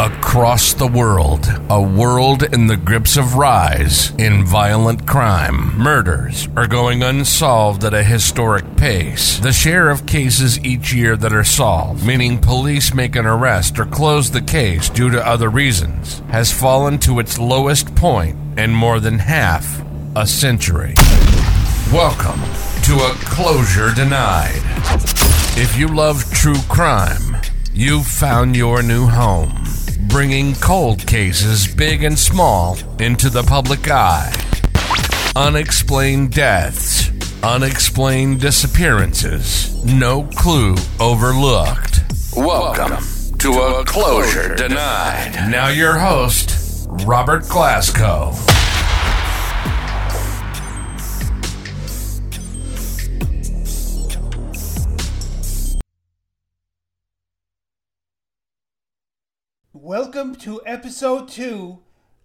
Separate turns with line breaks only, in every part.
Across the world, a world in the grips of rise in violent crime. Murders are going unsolved at a historic pace. The share of cases each year that are solved, meaning police make an arrest or close the case due to other reasons, has fallen to its lowest point in more than half a century. Welcome to A Closure Denied. If you love true crime, you've found your new home bringing cold cases, big and small, into the public eye. Unexplained deaths, unexplained disappearances, no clue overlooked. Welcome to A Closure Denied. Now, your host, Robert Glasgow.
Welcome to episode two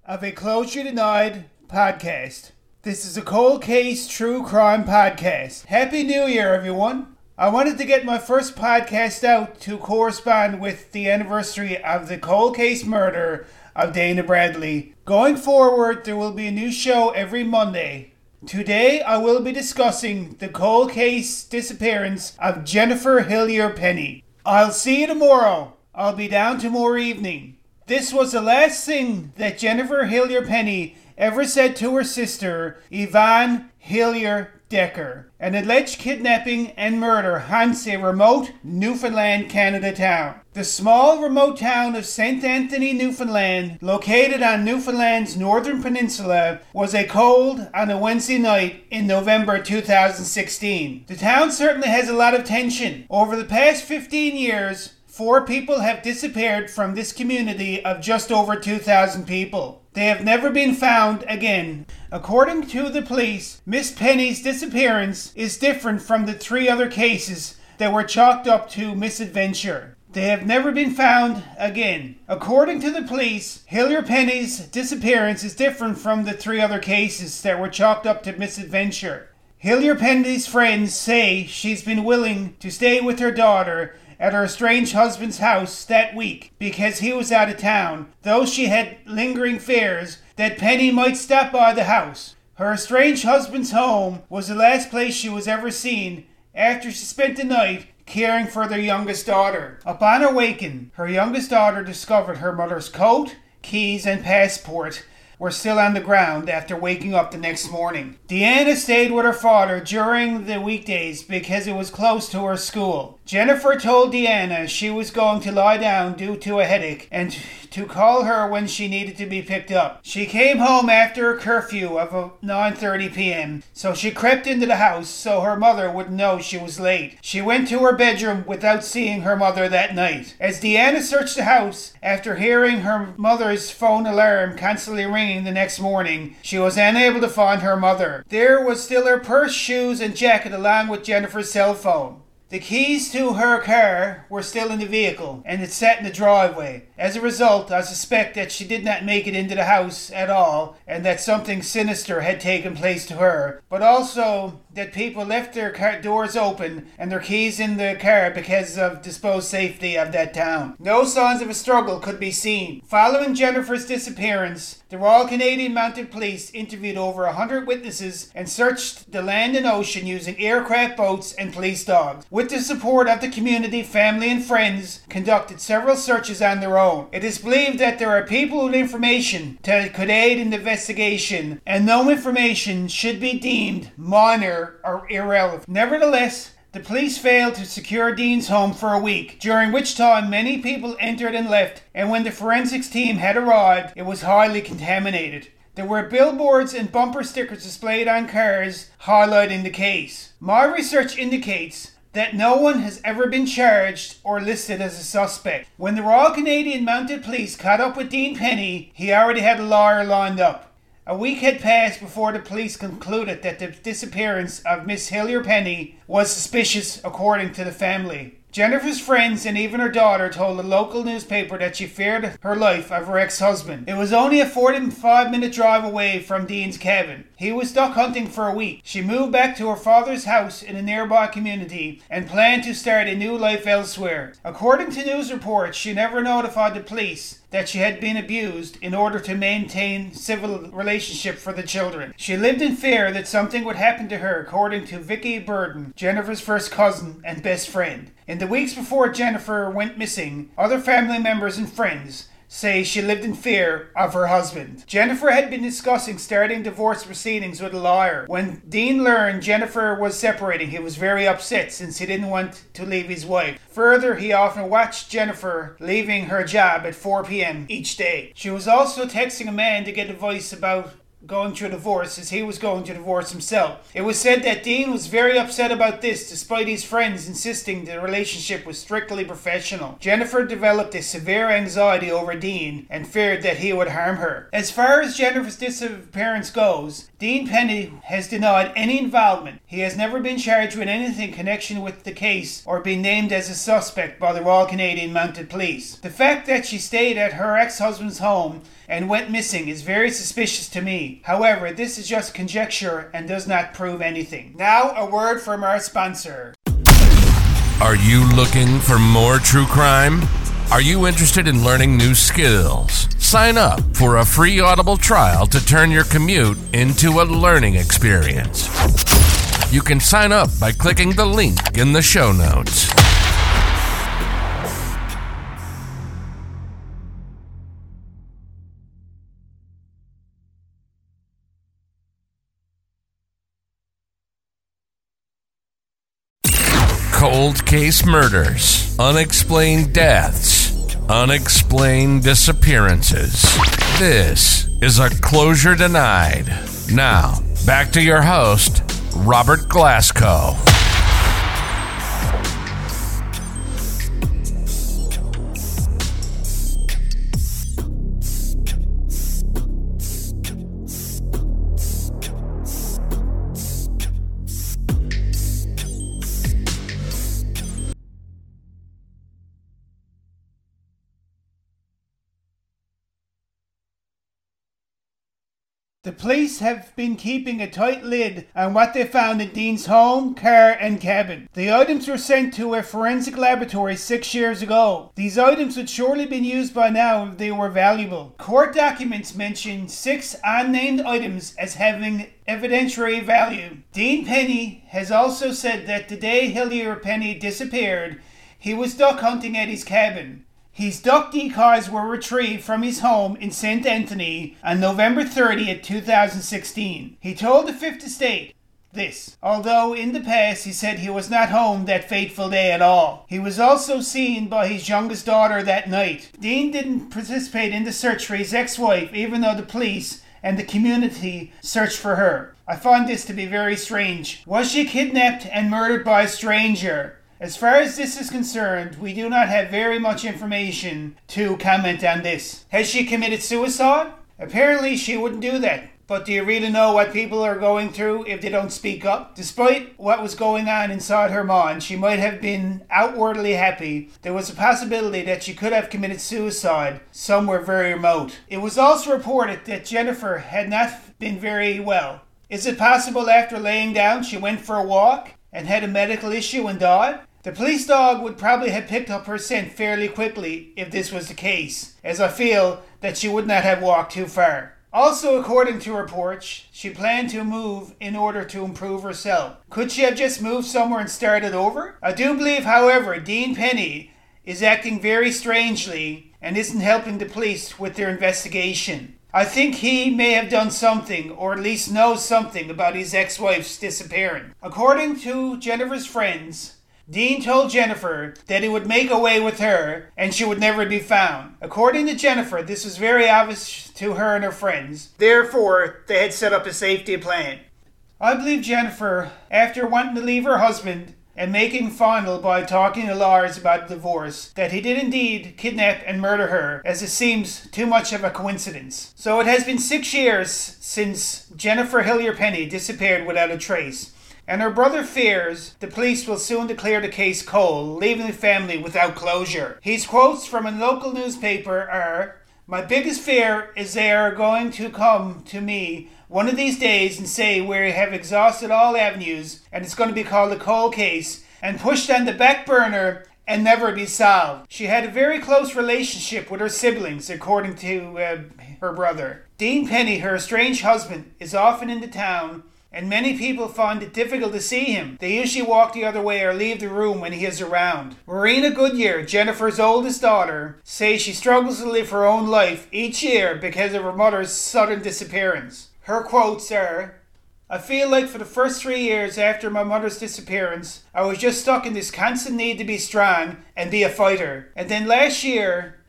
of a Closure Denied podcast. This is a cold case true crime podcast. Happy New Year, everyone. I wanted to get my first podcast out to correspond with the anniversary of the cold case murder of Dana Bradley. Going forward, there will be a new show every Monday. Today, I will be discussing the cold case disappearance of Jennifer Hillier Penney. I'll see you tomorrow. I'll be down tomorrow evening. This was the last thing that Jennifer Hillier Penney ever said to her sister, Yvonne Hillier Decker. An alleged kidnapping and murder haunts a remote Newfoundland, Canada town. The small remote town of St. Anthony, Newfoundland, located on Newfoundland's northern peninsula, was a cold on a Wednesday night in November 2016. The town certainly has a lot of tension. Over the past 15 years, Four people have disappeared from this community of just over 2,000 people. They have never been found again. According to the police, Miss Penney's disappearance is different from the three other cases that were chalked up to misadventure. They have never been found again. According to the police, Hillier Penney's disappearance is different from the three other cases that were chalked up to misadventure. Hillier Penney's friends say she's been willing to stay with her daughter at her estranged husband's house that week because he was out of town, though she had lingering fears that Penney might stop by the house. Her estranged husband's home was the last place she was ever seen after she spent the night caring for their youngest daughter. Upon awakening, her youngest daughter discovered her mother's coat, keys, and passport were still on the ground after waking up the next morning. Deanna stayed with her father during the weekdays because it was close to her school. Jennifer told Deanna she was going to lie down due to a headache and to call her when she needed to be picked up. She came home after a curfew of 9:30 p.m., so she crept into the house so her mother would know she was late. She went to her bedroom without seeing her mother that night. As Deanna searched the house after hearing her mother's phone alarm constantly ringing the next morning, she was unable to find her mother. There was still her purse, shoes, and jacket along with Jennifer's cell phone. The keys to her car were still in the vehicle, and it sat in the driveway. As a result, I suspect that she did not make it into the house at all, and that something sinister had taken place to her, but also that people left their car doors open and their keys in the car because of disposed safety of that town. No signs of a struggle could be seen. Following Jennifer's disappearance, the Royal Canadian Mounted Police interviewed over a hundred witnesses and searched the land and ocean using aircraft boats and police dogs. With the support of the community, family, and friends, conducted several searches on their own. It is believed that there are people with information that could aid in the investigation, and no information should be deemed minor or irrelevant. Nevertheless, the police failed to secure Dean's home for a week, during which time many people entered and left, and when the forensics team had arrived, it was highly contaminated. There were billboards and bumper stickers displayed on cars highlighting the case. My research indicates that no one has ever been charged or listed as a suspect. When the Royal Canadian Mounted Police caught up with Dean Penney, he already had a lawyer lined up. A week had passed before the police concluded that the disappearance of Miss Hillier Penney was suspicious, according to the family. Jennifer's friends and even her daughter told a local newspaper that she feared her life of her ex husband. It was only a 45 minute drive away from Dean's cabin. He was duck hunting for a week. She moved back to her father's house in a nearby community and planned to start a new life elsewhere. According to news reports, she never notified the police that she had been abused in order to maintain civil relationship for the children. She lived in fear that something would happen to her, according to Vicky Burden, Jennifer's first cousin and best friend. In the weeks before Jennifer went missing, other family members and friends say she lived in fear of her husband. Jennifer had been discussing starting divorce proceedings with a lawyer. When Dean learned Jennifer was separating, he was very upset since he didn't want to leave his wife. Further, he often watched Jennifer leaving her job at 4 p.m. each day. She was also texting a man to get advice about going through a divorce as he was going to divorce himself. It was said that Dean was very upset about this despite his friends insisting the relationship was strictly professional. Jennifer developed a severe anxiety over Dean and feared that he would harm her. As far as Jennifer's disappearance goes, Dean Penney has denied any involvement. He has never been charged with anything in connection with the case or been named as a suspect by the Royal Canadian Mounted Police. The fact that she stayed at her ex-husband's home and went missing is very suspicious to me. However, this is just conjecture and does not prove anything. Now, a word from our sponsor.
Are you looking for more true crime? Are you interested in learning new skills? Sign up for a free Audible trial to turn your commute into a learning experience. You can sign up by clicking the link in the show notes. Cold case murders, unexplained deaths, unexplained disappearances. This is a closure denied. Now, back to your host, Robert Glasgow.
Police have been keeping a tight lid on what they found in Dean's home, car, and cabin. The items were sent to a forensic laboratory six years ago. These items would surely been used by now if they were valuable. Court documents mention six unnamed items as having evidentiary value. Dean Penney has also said that the day Hillier Penney disappeared, he was duck hunting at his cabin. His duck decoys were retrieved from his home in St. Anthony on November 30th, 2016. He told the Fifth Estate this, although in the past he said he was not home that fateful day at all. He was also seen by his youngest daughter that night. Dean didn't participate in the search for his ex wife, even though the police and the community searched for her. I find this to be very strange. Was she kidnapped and murdered by a stranger? As far as this is concerned, we do not have very much information to comment on this. Has she committed suicide? Apparently, she wouldn't do that. But do you really know what people are going through if they don't speak up? Despite what was going on inside her mind, she might have been outwardly happy. There was a possibility that she could have committed suicide somewhere very remote. It was also reported that Jennifer had not been very well. Is it possible after laying down she went for a walk and had a medical issue and died? The police dog would probably have picked up her scent fairly quickly if this was the case, as I feel that she would not have walked too far. Also, according to reports, she planned to move in order to improve herself. Could she have just moved somewhere and started over? I do believe, however, Dean Penney is acting very strangely and isn't helping the police with their investigation. I think he may have done something, or at least knows something, about his ex wife's disappearance. According to Jennifer's friends, Dean told Jennifer that he would make away with her and she would never be found. According to Jennifer, this was very obvious to her and her friends. Therefore, they had set up a safety plan. I believe Jennifer, after wanting to leave her husband and making final by talking to Lars about divorce, that he did indeed kidnap and murder her, as it seems too much of a coincidence. So it has been six years since Jennifer Hillier Penney disappeared without a trace and her brother fears the police will soon declare the case cold, leaving the family without closure. His quotes from a local newspaper are My biggest fear is they are going to come to me one of these days and say we have exhausted all avenues and it's going to be called a cold case and pushed on the back burner and never be solved. She had a very close relationship with her siblings, according to uh, her brother. Dean Penney, her estranged husband, is often in the town and many people find it difficult to see him. They usually walk the other way or leave the room when he is around. Marina Goodyear, Jennifer's oldest daughter, says she struggles to live her own life each year because of her mother's sudden disappearance. Her quotes are I feel like for the first three years after my mother's disappearance, I was just stuck in this constant need to be strong and be a fighter. And then last year,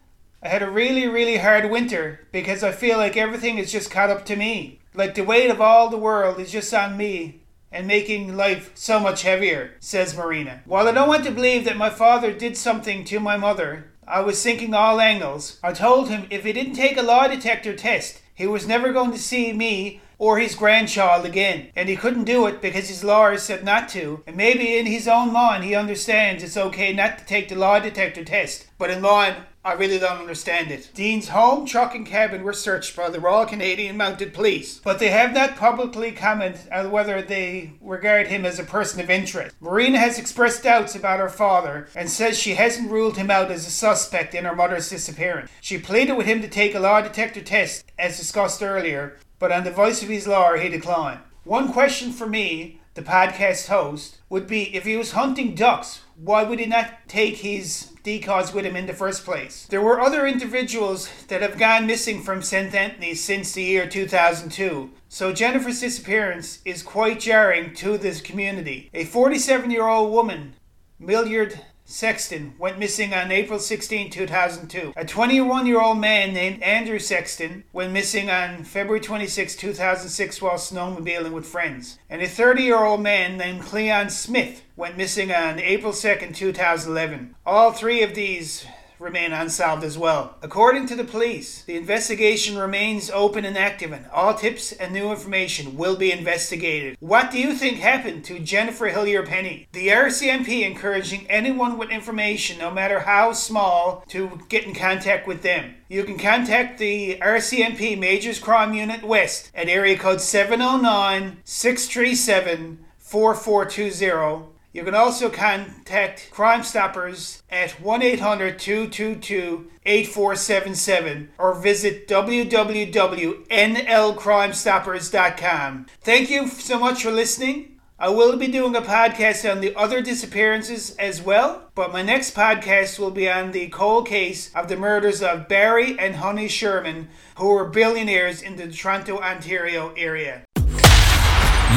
I had a really, really hard winter because I feel like everything is just caught up to me. Like the weight of all the world is just on me and making life so much heavier, says Marina. While I don't want to believe that my father did something to my mother, I was thinking all angles. I told him if he didn't take a lie detector test, he was never going to see me or his grandchild again. And he couldn't do it because his lawyer said not to. And maybe in his own mind he understands it's okay not to take the lie detector test. But in mine, I really don't understand it. Dean's home, truck, and cabin were searched by the Royal Canadian Mounted Police, but they have not publicly commented on whether they regard him as a person of interest. Marina has expressed doubts about her father and says she hasn't ruled him out as a suspect in her mother's disappearance. She pleaded with him to take a lie detector test, as discussed earlier, but on the voice of his lawyer, he declined. One question for me, the podcast host, would be if he was hunting ducks, why would he not take his decoys with him in the first place. There were other individuals that have gone missing from St. Anthony's since the year 2002, so Jennifer's disappearance is quite jarring to this community. A 47 year old woman, Mildred Sexton went missing on April 16, 2002. A 21 year old man named Andrew Sexton went missing on February 26, 2006, while snowmobiling with friends. And a 30 year old man named Cleon Smith went missing on April 2, 2011. All three of these remain unsolved as well. According to the police, the investigation remains open and active, and all tips and new information will be investigated. What do you think happened to Jennifer Hillier Penney? The RCMP encouraging anyone with information, no matter how small, to get in contact with them. You can contact the RCMP Majors Crime Unit West at area code 709 637 4420 you can also contact Crime Stoppers at 1 800 222 8477 or visit www.nlcrimestoppers.com. Thank you so much for listening. I will be doing a podcast on the other disappearances as well, but my next podcast will be on the cold case of the murders of Barry and Honey Sherman, who were billionaires in the Toronto, Ontario area.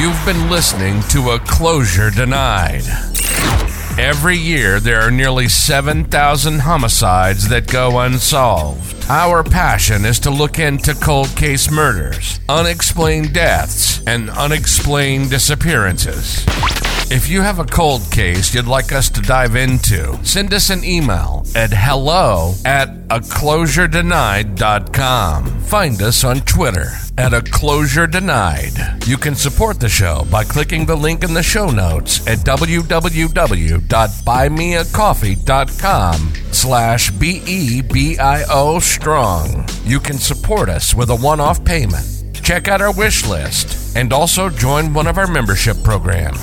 You've been listening to A Closure Denied. Every year, there are nearly 7,000 homicides that go unsolved. Our passion is to look into cold case murders, unexplained deaths, and unexplained disappearances. If you have a cold case you'd like us to dive into, send us an email at hello at aclosuredenied.com. Find us on Twitter at a closure denied. You can support the show by clicking the link in the show notes at www.buymeacoffee.com slash B-E-B-I-O strong. You can support us with a one-off payment. Check out our wish list and also join one of our membership programs.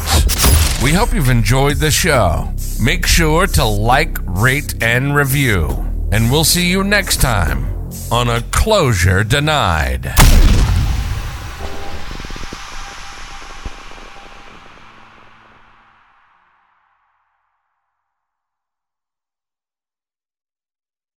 We hope you've enjoyed the show. Make sure to like, rate, and review. And we'll see you next time on A Closure Denied.